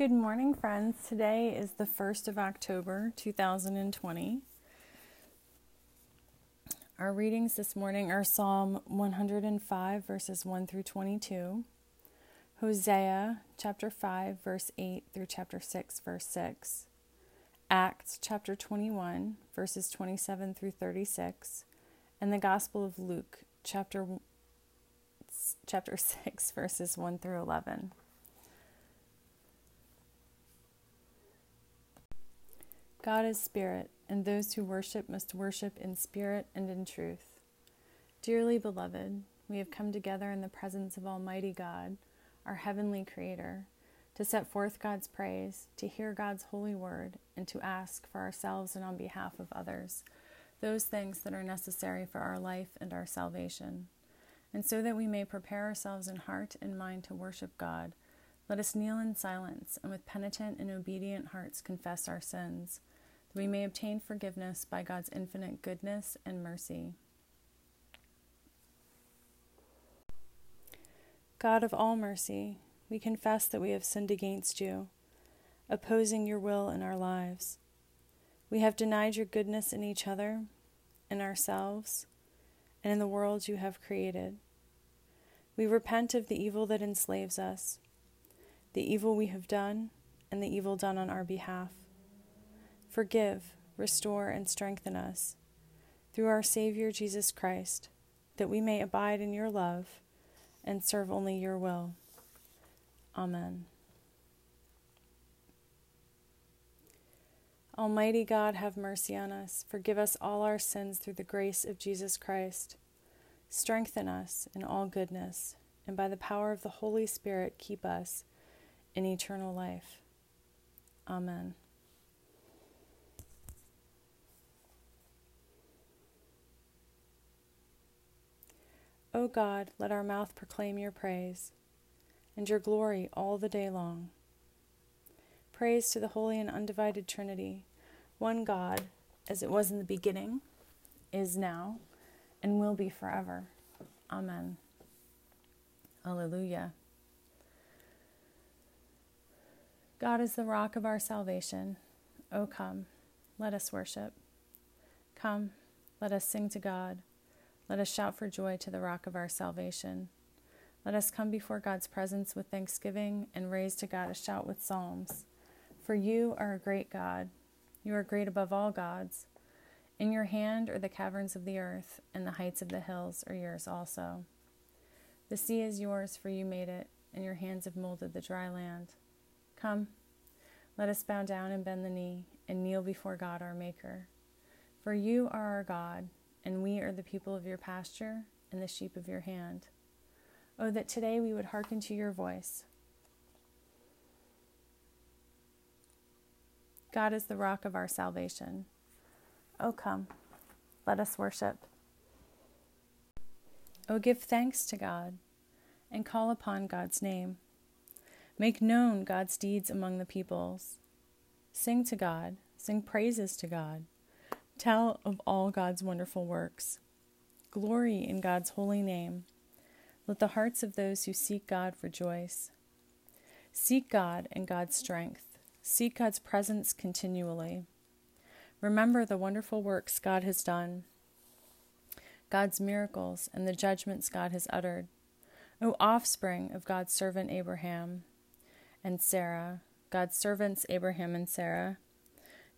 Good morning, friends. Today is the 1st of October, 2020. Our readings this morning are Psalm 105, verses 1 through 22, Hosea chapter 5, verse 8 through chapter 6, verse 6, Acts chapter 21, verses 27 through 36, and the Gospel of Luke chapter, chapter 6, verses 1 through 11. God is spirit, and those who worship must worship in spirit and in truth. Dearly beloved, we have come together in the presence of Almighty God, our heavenly Creator, to set forth God's praise, to hear God's holy word, and to ask for ourselves and on behalf of others those things that are necessary for our life and our salvation. And so that we may prepare ourselves in heart and mind to worship God, let us kneel in silence and with penitent and obedient hearts confess our sins that we may obtain forgiveness by God's infinite goodness and mercy. God of all mercy, we confess that we have sinned against you, opposing your will in our lives. We have denied your goodness in each other, in ourselves, and in the world you have created. We repent of the evil that enslaves us, the evil we have done, and the evil done on our behalf. Forgive, restore, and strengthen us through our Savior Jesus Christ, that we may abide in your love and serve only your will. Amen. Almighty God, have mercy on us. Forgive us all our sins through the grace of Jesus Christ. Strengthen us in all goodness, and by the power of the Holy Spirit, keep us in eternal life. Amen. O God, let our mouth proclaim your praise, and your glory all the day long. Praise to the holy and undivided Trinity, one God, as it was in the beginning, is now, and will be forever. Amen. Alleluia. God is the rock of our salvation. O come, let us worship. Come, let us sing to God. Let us shout for joy to the rock of our salvation. Let us come before God's presence with thanksgiving and raise to God a shout with psalms. For you are a great God. You are great above all gods. In your hand are the caverns of the earth, and the heights of the hills are yours also. The sea is yours, for you made it, and your hands have molded the dry land. Come, let us bow down and bend the knee, and kneel before God our Maker. For you are our God and we are the people of your pasture and the sheep of your hand. Oh, that today we would hearken to your voice. God is the rock of our salvation. Oh, come, let us worship. Oh, give thanks to God and call upon God's name. Make known God's deeds among the peoples. Sing to God, sing praises to God. Tell of all God's wonderful works. Glory in God's holy name. Let the hearts of those who seek God rejoice. Seek God and God's strength. Seek God's presence continually. Remember the wonderful works God has done, God's miracles, and the judgments God has uttered. O offspring of God's servant Abraham and Sarah, God's servants Abraham and Sarah,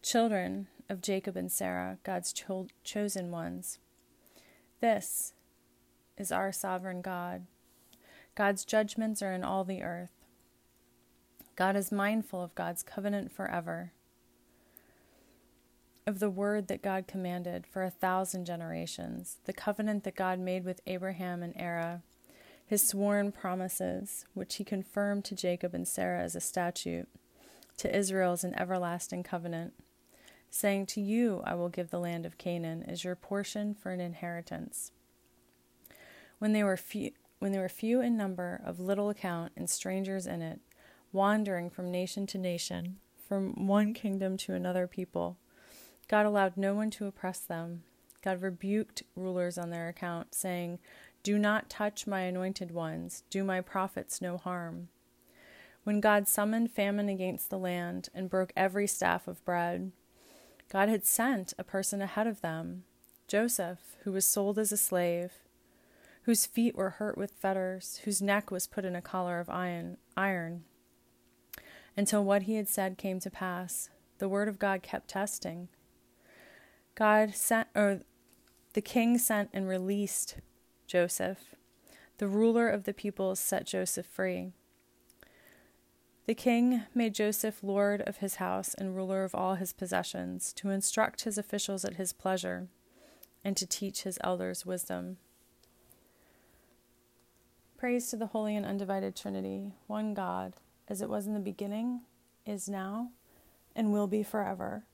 children of Jacob and Sarah, God's cho- chosen ones. This is our sovereign God. God's judgments are in all the earth. God is mindful of God's covenant forever, of the word that God commanded for a thousand generations, the covenant that God made with Abraham and Sarah, his sworn promises, which he confirmed to Jacob and Sarah as a statute, to Israel as an everlasting covenant saying, To you I will give the land of Canaan as your portion for an inheritance. When they were few, when they were few in number, of little account, and strangers in it, wandering from nation to nation, from one kingdom to another people, God allowed no one to oppress them. God rebuked rulers on their account, saying, Do not touch my anointed ones, do my prophets no harm. when God summoned famine against the land and broke every staff of bread. God had sent a person ahead of them, Joseph, who was sold as a slave, whose feet were hurt with fetters, whose neck was put in a collar of iron, iron. Until what he had said came to pass, the word of God kept testing. God sent, or the king sent and released Joseph. The ruler of the people set Joseph free. The king made Joseph lord of his house and ruler of all his possessions, to instruct his officials at his pleasure, and to teach his elders wisdom. Praise to the Holy and Undivided Trinity, one God, as it was in the beginning, is now, and will be forever.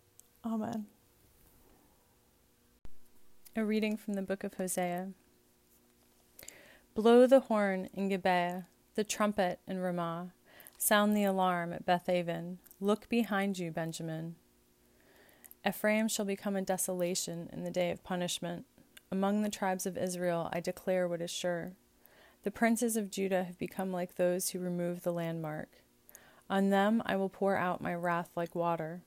Amen. A reading from the book of Hosea. Blow the horn in Gibeah, the trumpet in Ramah Sound the alarm at Bethaven. Look behind you, Benjamin. Ephraim shall become a desolation in the day of punishment. Among the tribes of Israel I declare what is sure. The princes of Judah have become like those who remove the landmark. On them I will pour out my wrath like water.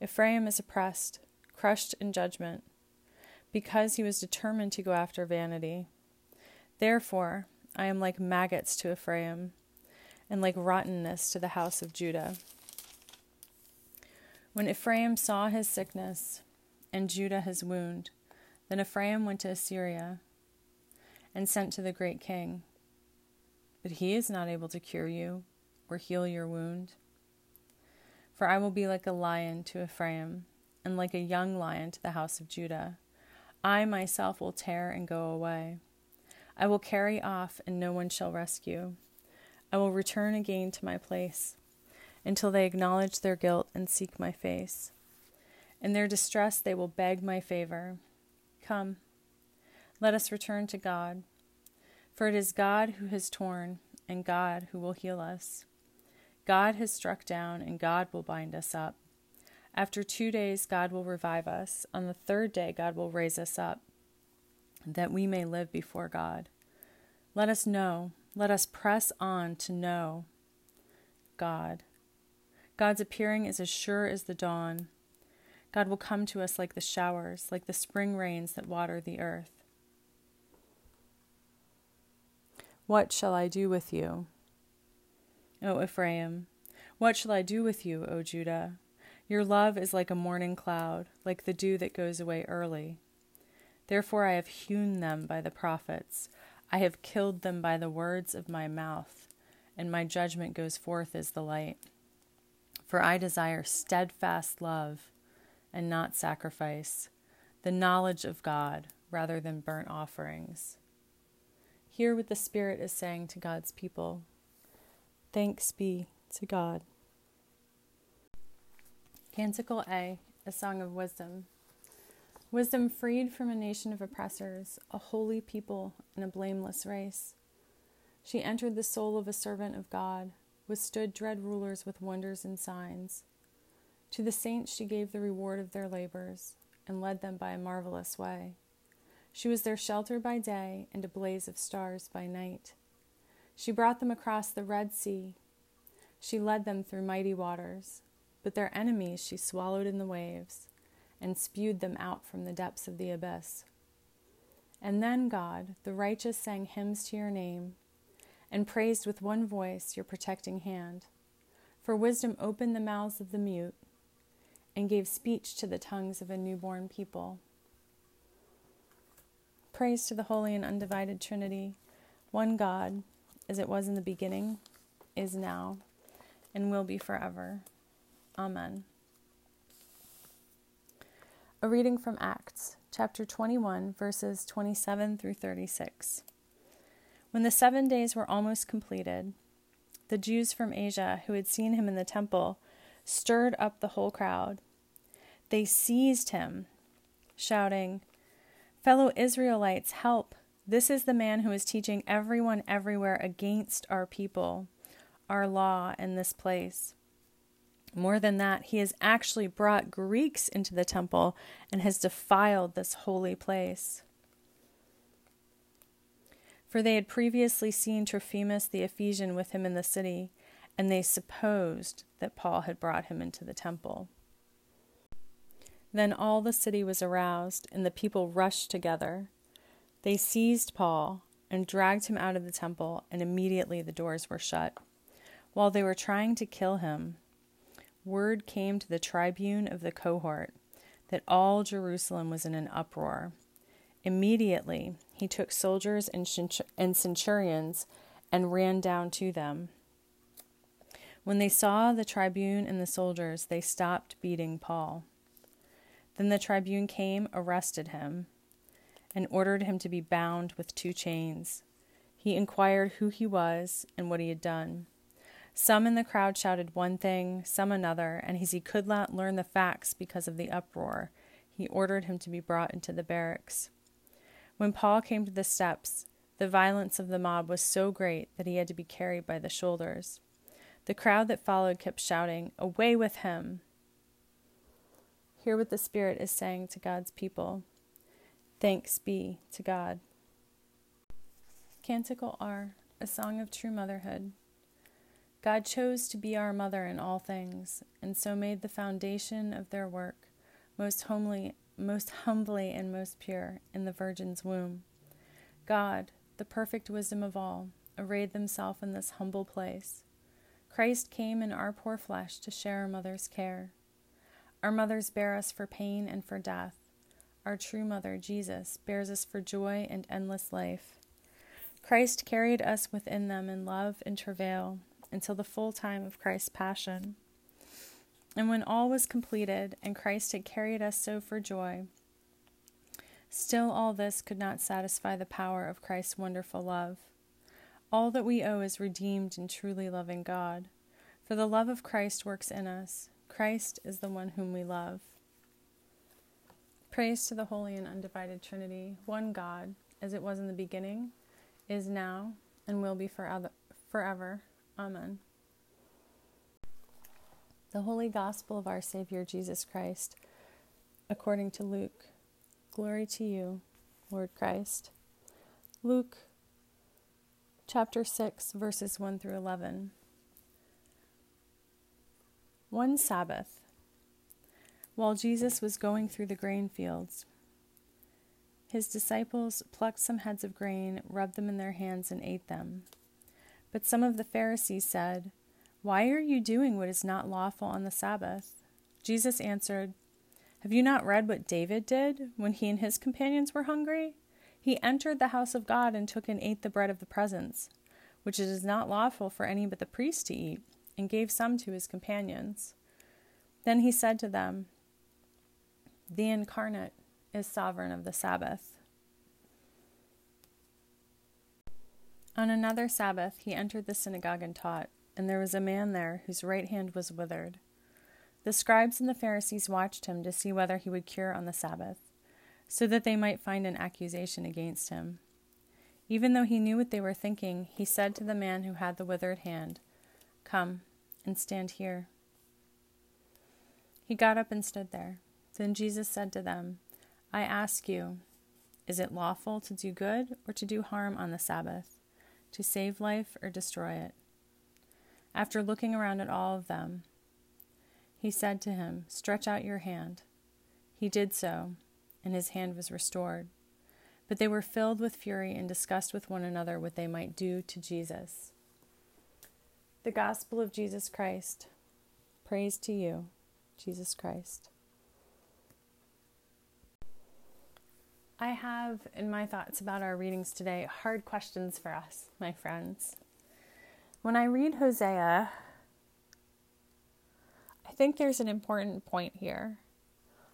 Ephraim is oppressed, crushed in judgment, because he was determined to go after vanity. Therefore, I am like maggots to Ephraim and like rottenness to the house of Judah. When Ephraim saw his sickness and Judah his wound, then Ephraim went to Assyria and sent to the great king. But he is not able to cure you or heal your wound. For I will be like a lion to Ephraim, and like a young lion to the house of Judah. I myself will tear and go away. I will carry off, and no one shall rescue. I will return again to my place until they acknowledge their guilt and seek my face. In their distress, they will beg my favor. Come, let us return to God, for it is God who has torn, and God who will heal us. God has struck down, and God will bind us up. After two days, God will revive us. On the third day, God will raise us up, that we may live before God. Let us know let us press on to know God. God's appearing is as sure as the dawn. God will come to us like the showers, like the spring rains that water the earth. What shall I do with you, O Ephraim? What shall I do with you, O Judah? Your love is like a morning cloud, like the dew that goes away early. Therefore I have hewn them by the prophets. I have killed them by the words of my mouth, and my judgment goes forth as the light. For I desire steadfast love and not sacrifice, the knowledge of God rather than burnt offerings. Hear what the Spirit is saying to God's people. Thanks be to God. Canticle A, a song of wisdom. Wisdom freed from a nation of oppressors, a holy people, and a blameless race. She entered the soul of a servant of God, withstood dread rulers with wonders and signs. To the saints she gave the reward of their labors, and led them by a marvelous way. She was their shelter by day and a blaze of stars by night. She brought them across the Red Sea. She led them through mighty waters, but their enemies she swallowed in the waves and spewed them out from the depths of the abyss. And then God, the righteous, sang hymns to your name and praised with one voice your protecting hand. For wisdom opened the mouths of the mute and gave speech to the tongues of a newborn people. Praise to the Holy and Undivided Trinity, one God, as it was in the beginning, is now, and will be forever. Amen. A reading from Acts, chapter 21, verses 27 through 36. When the seven days were almost completed, the Jews from Asia who had seen him in the temple stirred up the whole crowd. They seized him, shouting, Fellow Israelites, help! This is the man who is teaching everyone everywhere against our people, our law, and this place. More than that, he has actually brought Greeks into the temple and has defiled this holy place. For they had previously seen Trophimus the Ephesian with him in the city, and they supposed that Paul had brought him into the temple. Then all the city was aroused, and the people rushed together. They seized Paul and dragged him out of the temple, and immediately the doors were shut. While they were trying to kill him, word came to the tribune of the cohort that all Jerusalem was in an uproar. Immediately he took soldiers and centurions and ran down to them. When they saw the tribune and the soldiers, they stopped beating Paul. Then the tribune came, arrested him, and ordered him to be bound with two chains. He inquired who he was and what he had done. Some in the crowd shouted one thing, some another, and as he could not learn the facts because of the uproar, he ordered him to be brought into the barracks. When Paul came to the steps, the violence of the mob was so great that he had to be carried by the shoulders. The crowd that followed kept shouting, Away with him! Hear what the Spirit is saying to God's people. Thanks be to God. Canticle R, a song of true motherhood. God chose to be our mother in all things, and so made the foundation of their work most homely, most humbly and most pure in the Virgin's womb. God, the perfect wisdom of all, arrayed himself in this humble place. Christ came in our poor flesh to share our mother's care. Our mothers bear us for pain and for death. Our true mother, Jesus, bears us for joy and endless life. Christ carried us within them in love and travail until the full time of Christ's passion. And when all was completed and Christ had carried us so for joy, still all this could not satisfy the power of Christ's wonderful love. All that we owe is redeemed in truly loving God. For the love of Christ works in us. Christ is the one whom we love. Praise to the Holy and Undivided Trinity, one God, as it was in the beginning, is now, and will be forever. Amen. The Holy Gospel of our Savior Jesus Christ, according to Luke. Glory to you, Lord Christ. Luke chapter 6, verses 1 through 11. One Sabbath, while Jesus was going through the grain fields, his disciples plucked some heads of grain, rubbed them in their hands, and ate them. But some of the Pharisees said, Why are you doing what is not lawful on the Sabbath? Jesus answered, Have you not read what David did when he and his companions were hungry? He entered the house of God and took and ate the bread of the presence, which it is not lawful for any but the priest to eat, and gave some to his companions. Then he said to them, The incarnate is sovereign of the Sabbath. On another Sabbath, he entered the synagogue and taught, and there was a man there whose right hand was withered. The scribes and the Pharisees watched him to see whether he would cure on the Sabbath, so that they might find an accusation against him. Even though he knew what they were thinking, he said to the man who had the withered hand, Come and stand here. He got up and stood there. Then Jesus said to them, I ask you, is it lawful to do good or to do harm on the Sabbath? To save life or destroy it. After looking around at all of them, he said to him, Stretch out your hand. He did so, and his hand was restored. But they were filled with fury and discussed with one another what they might do to Jesus. The Gospel of Jesus Christ. Praise to you, Jesus Christ. I have in my thoughts about our readings today hard questions for us, my friends. When I read Hosea, I think there's an important point here.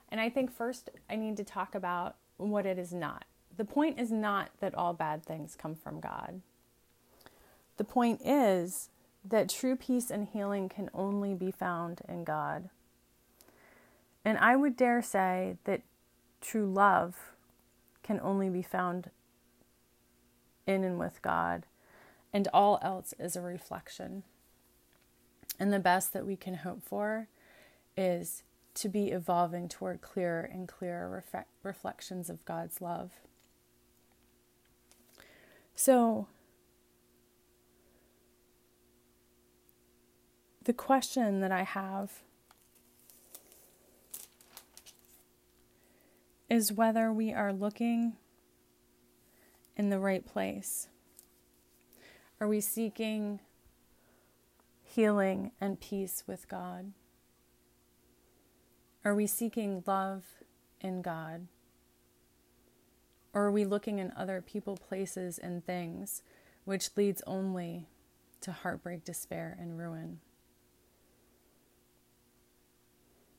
And I think first I need to talk about what it is not. The point is not that all bad things come from God. The point is that true peace and healing can only be found in God. And I would dare say that true love can only be found in and with God, and all else is a reflection. And the best that we can hope for is to be evolving toward clearer and clearer ref- reflections of God's love. So, the question that I have is whether we are looking in the right place. Are we seeking healing and peace with God? Are we seeking love in God? Or are we looking in other people, places, and things, which leads only to heartbreak, despair, and ruin?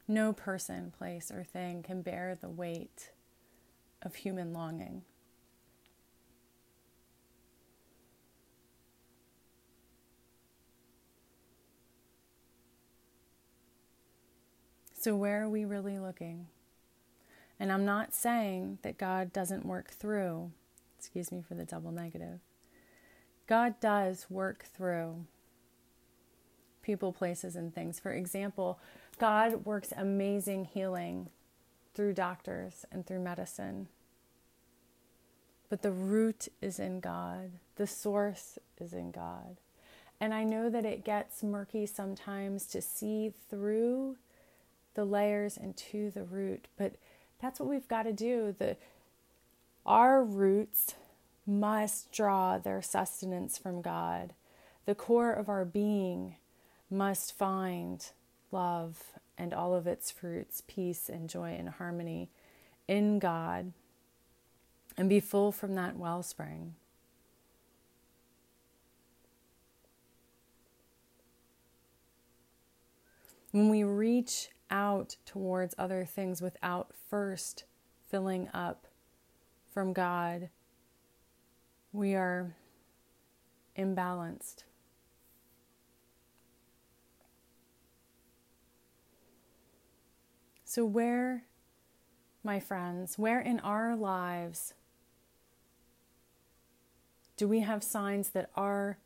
No person, place, or thing can bear the weight of human longing. So, where are we really looking? And I'm not saying that God doesn't work through, excuse me for the double negative. God does work through people, places, and things. For example, God works amazing healing through doctors and through medicine. But the root is in God, the source is in God. And I know that it gets murky sometimes to see through the layers and to the root, but that's what we've got to do. The our roots must draw their sustenance from God. The core of our being must find love and all of its fruits, peace and joy and harmony in God, and be full from that wellspring. When we reach out towards other things without first filling up from God, we are imbalanced. So, where, my friends, where in our lives do we have signs that our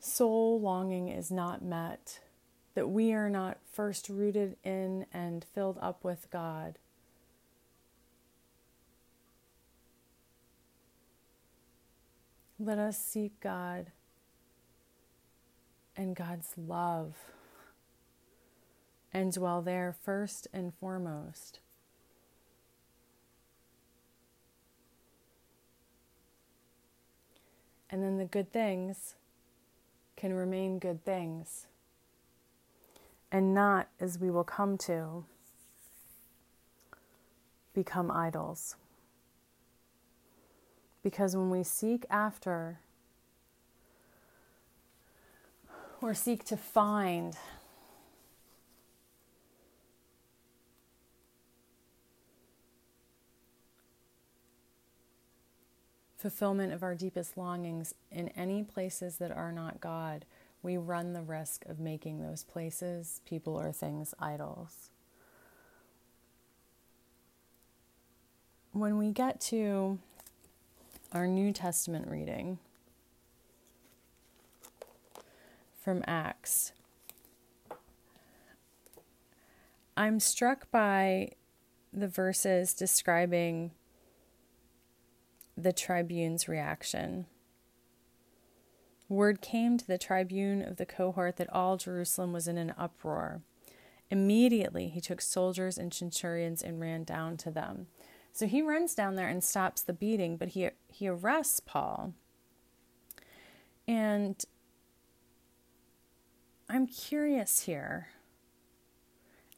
soul longing is not met? That we are not first rooted in and filled up with God? Let us seek God and God's love and dwell there first and foremost. And then the good things can remain good things and not, as we will come to, become idols. Because when we seek after or seek to find fulfillment of our deepest longings in any places that are not God, we run the risk of making those places, people, or things idols. When we get to our New Testament reading from Acts, I'm struck by the verses describing the tribune's reaction. Word came to the tribune of the cohort that all Jerusalem was in an uproar. Immediately he took soldiers and centurions and ran down to them. So he runs down there and stops the beating, but he he arrests Paul. And I'm curious here.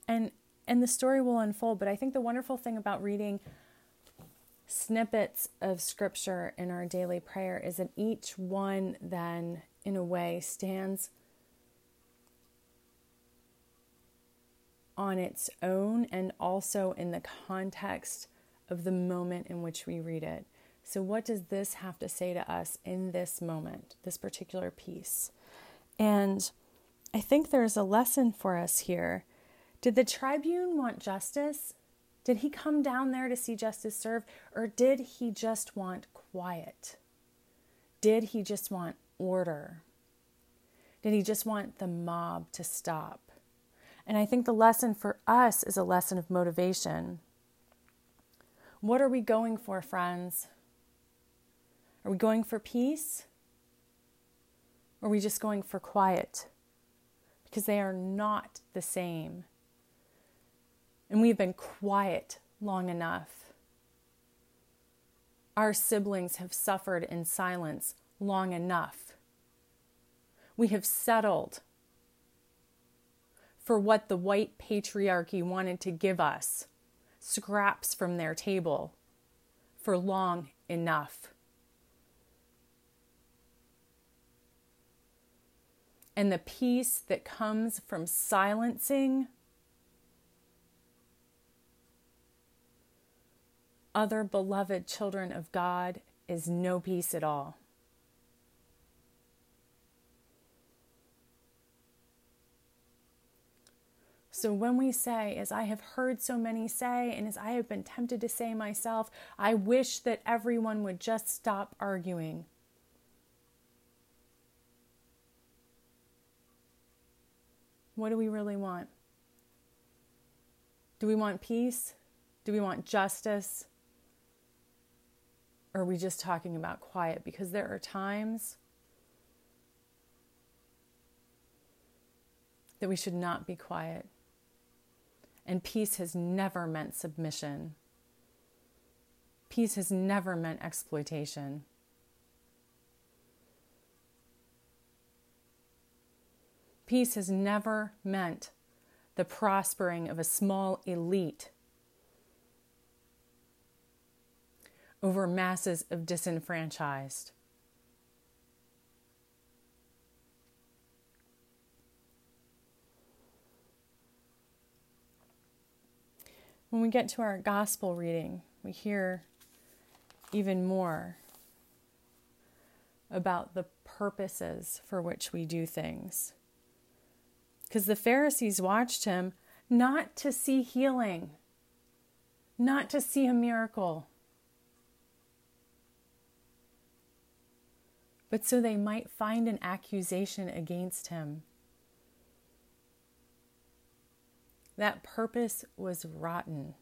And and the story will unfold, but I think the wonderful thing about reading snippets of scripture in our daily prayer is that each one then, in a way, stands on its own and also in the context of the moment in which we read it. So, what does this have to say to us in this moment, this particular piece? And I think there's a lesson for us here. Did the tribune want justice? Did he come down there to see justice served, or did he just want quiet? Did he just want order? Did he just want the mob to stop? And I think the lesson for us is a lesson of motivation. What are we going for, friends? Are we going for peace? Or are we just going for quiet? because they are not the same. And we've been quiet long enough. Our siblings have suffered in silence long enough. We have settled for what the white patriarchy wanted to give us scraps from their table for long enough. And the peace that comes from silencing other beloved children of God is no peace at all. So when we say, as I have heard so many say, and as I have been tempted to say myself, I wish that everyone would just stop arguing. What do we really want? Do we want peace? Do we want justice? Or are we just talking about quiet? Because there are times that we should not be quiet. And peace has never meant submission. Peace has never meant exploitation. Peace has never meant the prospering of a small elite over masses of disenfranchised. When we get to our gospel reading, we hear even more about the purposes for which we do things. Because the Pharisees watched him not to see healing, not to see a miracle, but so they might find an accusation against him. That purpose was rotten.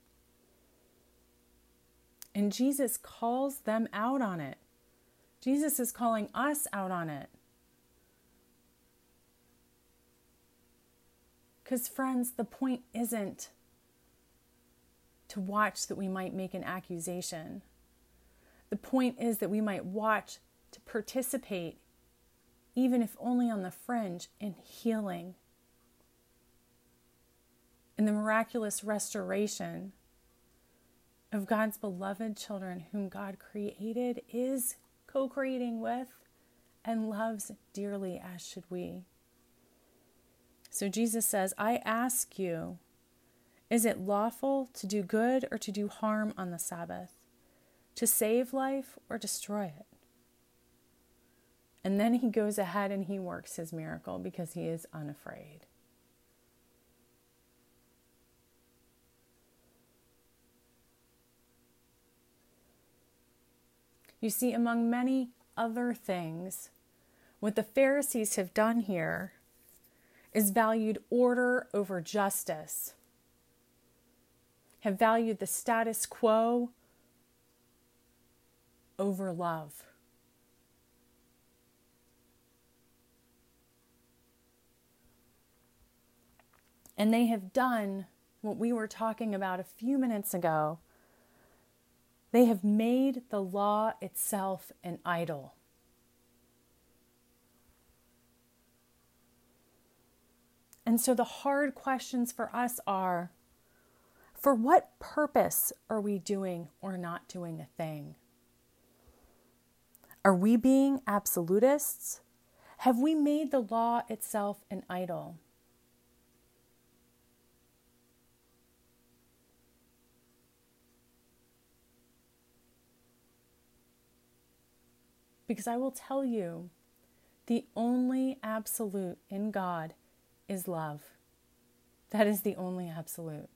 And Jesus calls them out on it. Jesus is calling us out on it. Because, friends, the point isn't to watch that we might make an accusation. The point is that we might watch to participate, even if only on the fringe, in healing in the miraculous restoration of God's beloved children, whom God created, is co creating with, and loves dearly, as should we. So Jesus says, I ask you, is it lawful to do good or to do harm on the Sabbath? To save life or destroy it? And then he goes ahead and he works his miracle because he is unafraid. You see, among many other things, what the Pharisees have done here is valued order over justice, have valued the status quo over love. And they have done what we were talking about a few minutes ago they have made the law itself an idol. And so the hard questions for us are for what purpose are we doing or not doing a thing? Are we being absolutists? Have we made the law itself an idol? Because I will tell you, the only absolute in God is love. That is the only absolute.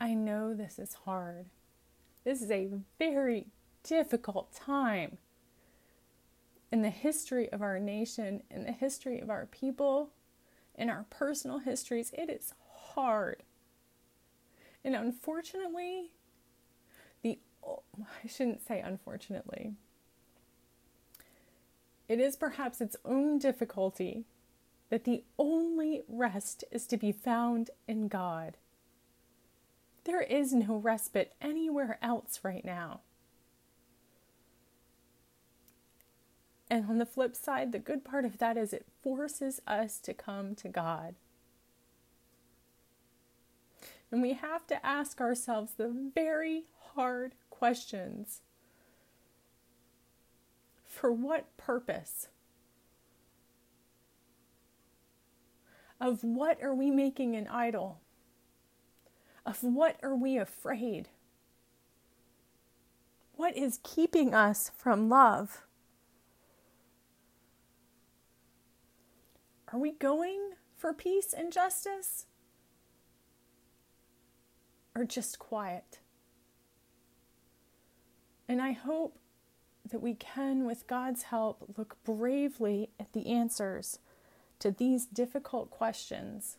I know this is hard. This is a very difficult time. in the history of our nation, in the history of our people, in our personal histories, it is hard. And unfortunately, the I shouldn't say unfortunately. It is perhaps its own difficulty that the only rest is to be found in God. There is no respite anywhere else right now. And on the flip side, the good part of that is it forces us to come to God. And we have to ask ourselves the very hard questions For what purpose? Of what are we making an idol? Of what are we afraid? What is keeping us from love? Are we going for peace and justice? Or just quiet? And I hope that we can, with God's help, look bravely at the answers to these difficult questions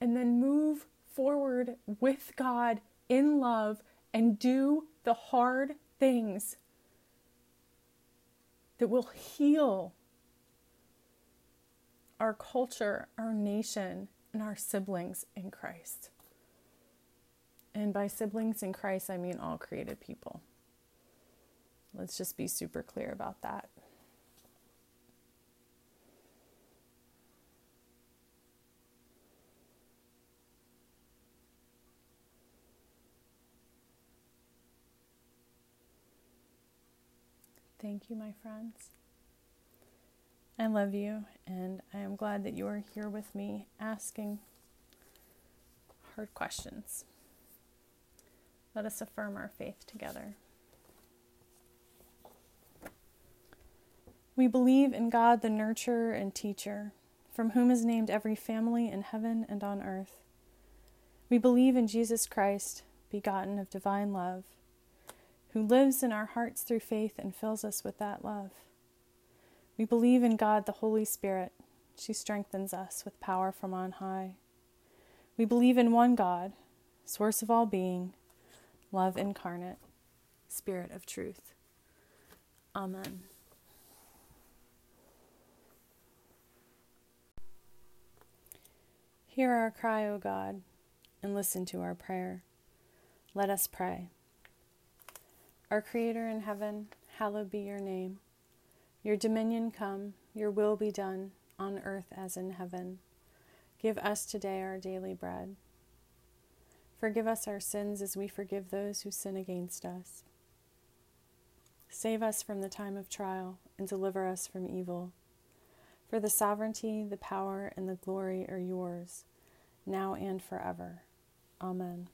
and then move forward with God in love and do the hard things that will heal our culture, our nation, and our siblings in Christ. And by siblings in Christ, I mean all created people. Let's just be super clear about that. Thank you, my friends. I love you, and I am glad that you are here with me asking hard questions. Let us affirm our faith together. We believe in God, the nurturer and teacher, from whom is named every family in heaven and on earth. We believe in Jesus Christ, begotten of divine love who lives in our hearts through faith and fills us with that love. We believe in God, the Holy Spirit. She strengthens us with power from on high. We believe in one God, source of all being, love incarnate, Spirit of truth. Amen. Hear our cry, O God, and listen to our prayer. Let us pray. Our Creator in heaven, hallowed be your name. Your dominion come, your will be done, on earth as in heaven. Give us today our daily bread. Forgive us our sins as we forgive those who sin against us. Save us from the time of trial and deliver us from evil. For the sovereignty, the power, and the glory are yours, now and forever. Amen.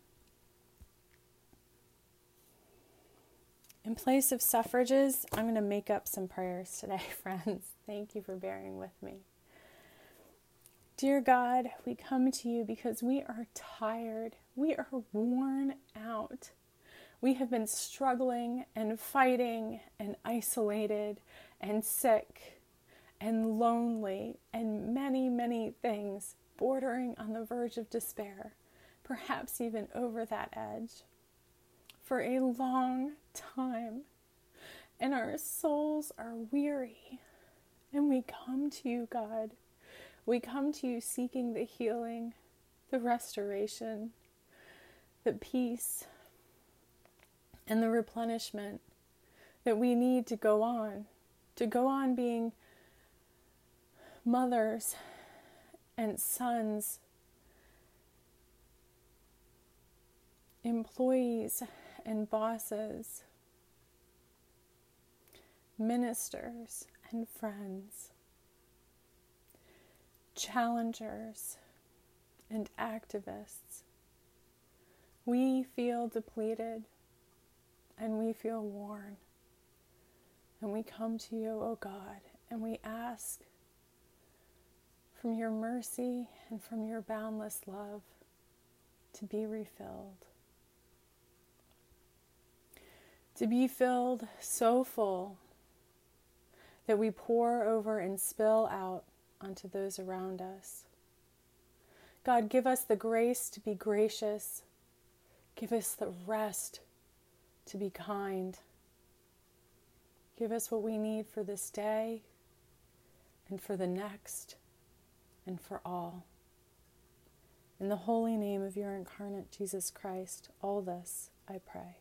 In place of suffrages, I'm going to make up some prayers today, friends. Thank you for bearing with me. Dear God, we come to you because we are tired. We are worn out. We have been struggling and fighting and isolated and sick and lonely and many, many things bordering on the verge of despair, perhaps even over that edge for a long time, and our souls are weary. And we come to you, God. We come to you seeking the healing, the restoration, the peace, and the replenishment that we need to go on, to go on being mothers and sons, employees and bosses, ministers and friends, challengers and activists. We feel depleted and we feel worn. And we come to you, O oh God, and we ask from your mercy and from your boundless love to be refilled to be filled so full that we pour over and spill out onto those around us. God, give us the grace to be gracious. Give us the rest to be kind. Give us what we need for this day and for the next and for all. In the holy name of your incarnate Jesus Christ, all this I pray.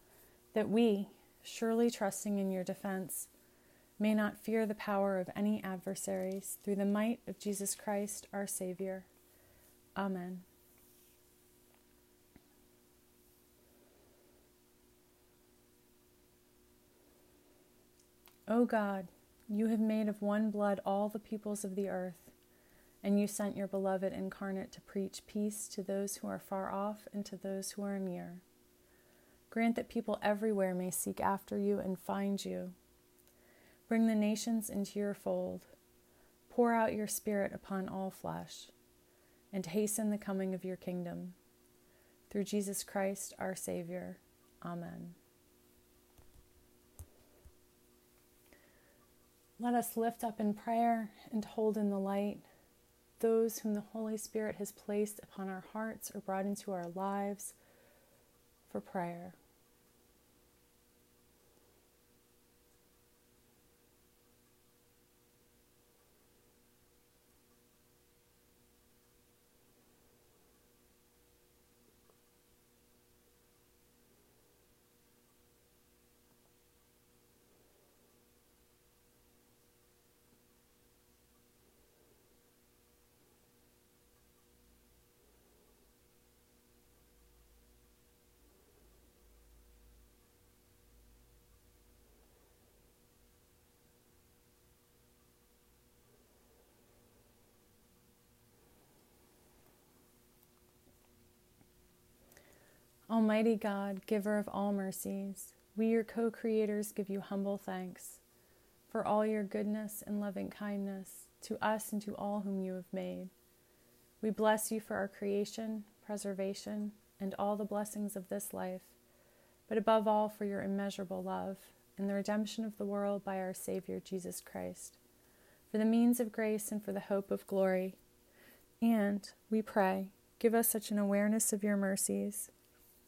that we, surely trusting in your defense, may not fear the power of any adversaries, through the might of Jesus Christ our Savior. Amen. O God, you have made of one blood all the peoples of the earth, and you sent your beloved incarnate to preach peace to those who are far off and to those who are near. Grant that people everywhere may seek after you and find you. Bring the nations into your fold. Pour out your Spirit upon all flesh, and hasten the coming of your kingdom. Through Jesus Christ our Savior. Amen. Let us lift up in prayer and hold in the light those whom the Holy Spirit has placed upon our hearts or brought into our lives for prayer. Almighty God, giver of all mercies, we, your co creators, give you humble thanks for all your goodness and loving kindness to us and to all whom you have made. We bless you for our creation, preservation, and all the blessings of this life, but above all for your immeasurable love and the redemption of the world by our Savior Jesus Christ, for the means of grace and for the hope of glory. And, we pray, give us such an awareness of your mercies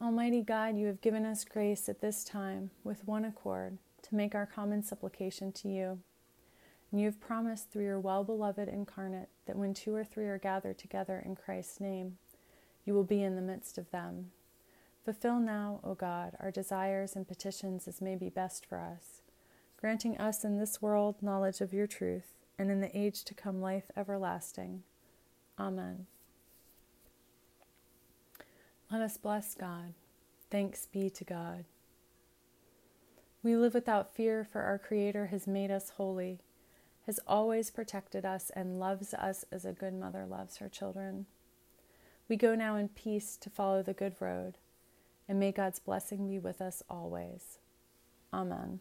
Almighty God, you have given us grace at this time with one accord to make our common supplication to you. And you have promised through your well beloved incarnate that when two or three are gathered together in Christ's name, you will be in the midst of them. Fulfill now, O God, our desires and petitions as may be best for us, granting us in this world knowledge of your truth, and in the age to come life everlasting. Amen. Let us bless God. Thanks be to God. We live without fear, for our Creator has made us holy, has always protected us, and loves us as a good mother loves her children. We go now in peace to follow the good road, and may God's blessing be with us always. Amen.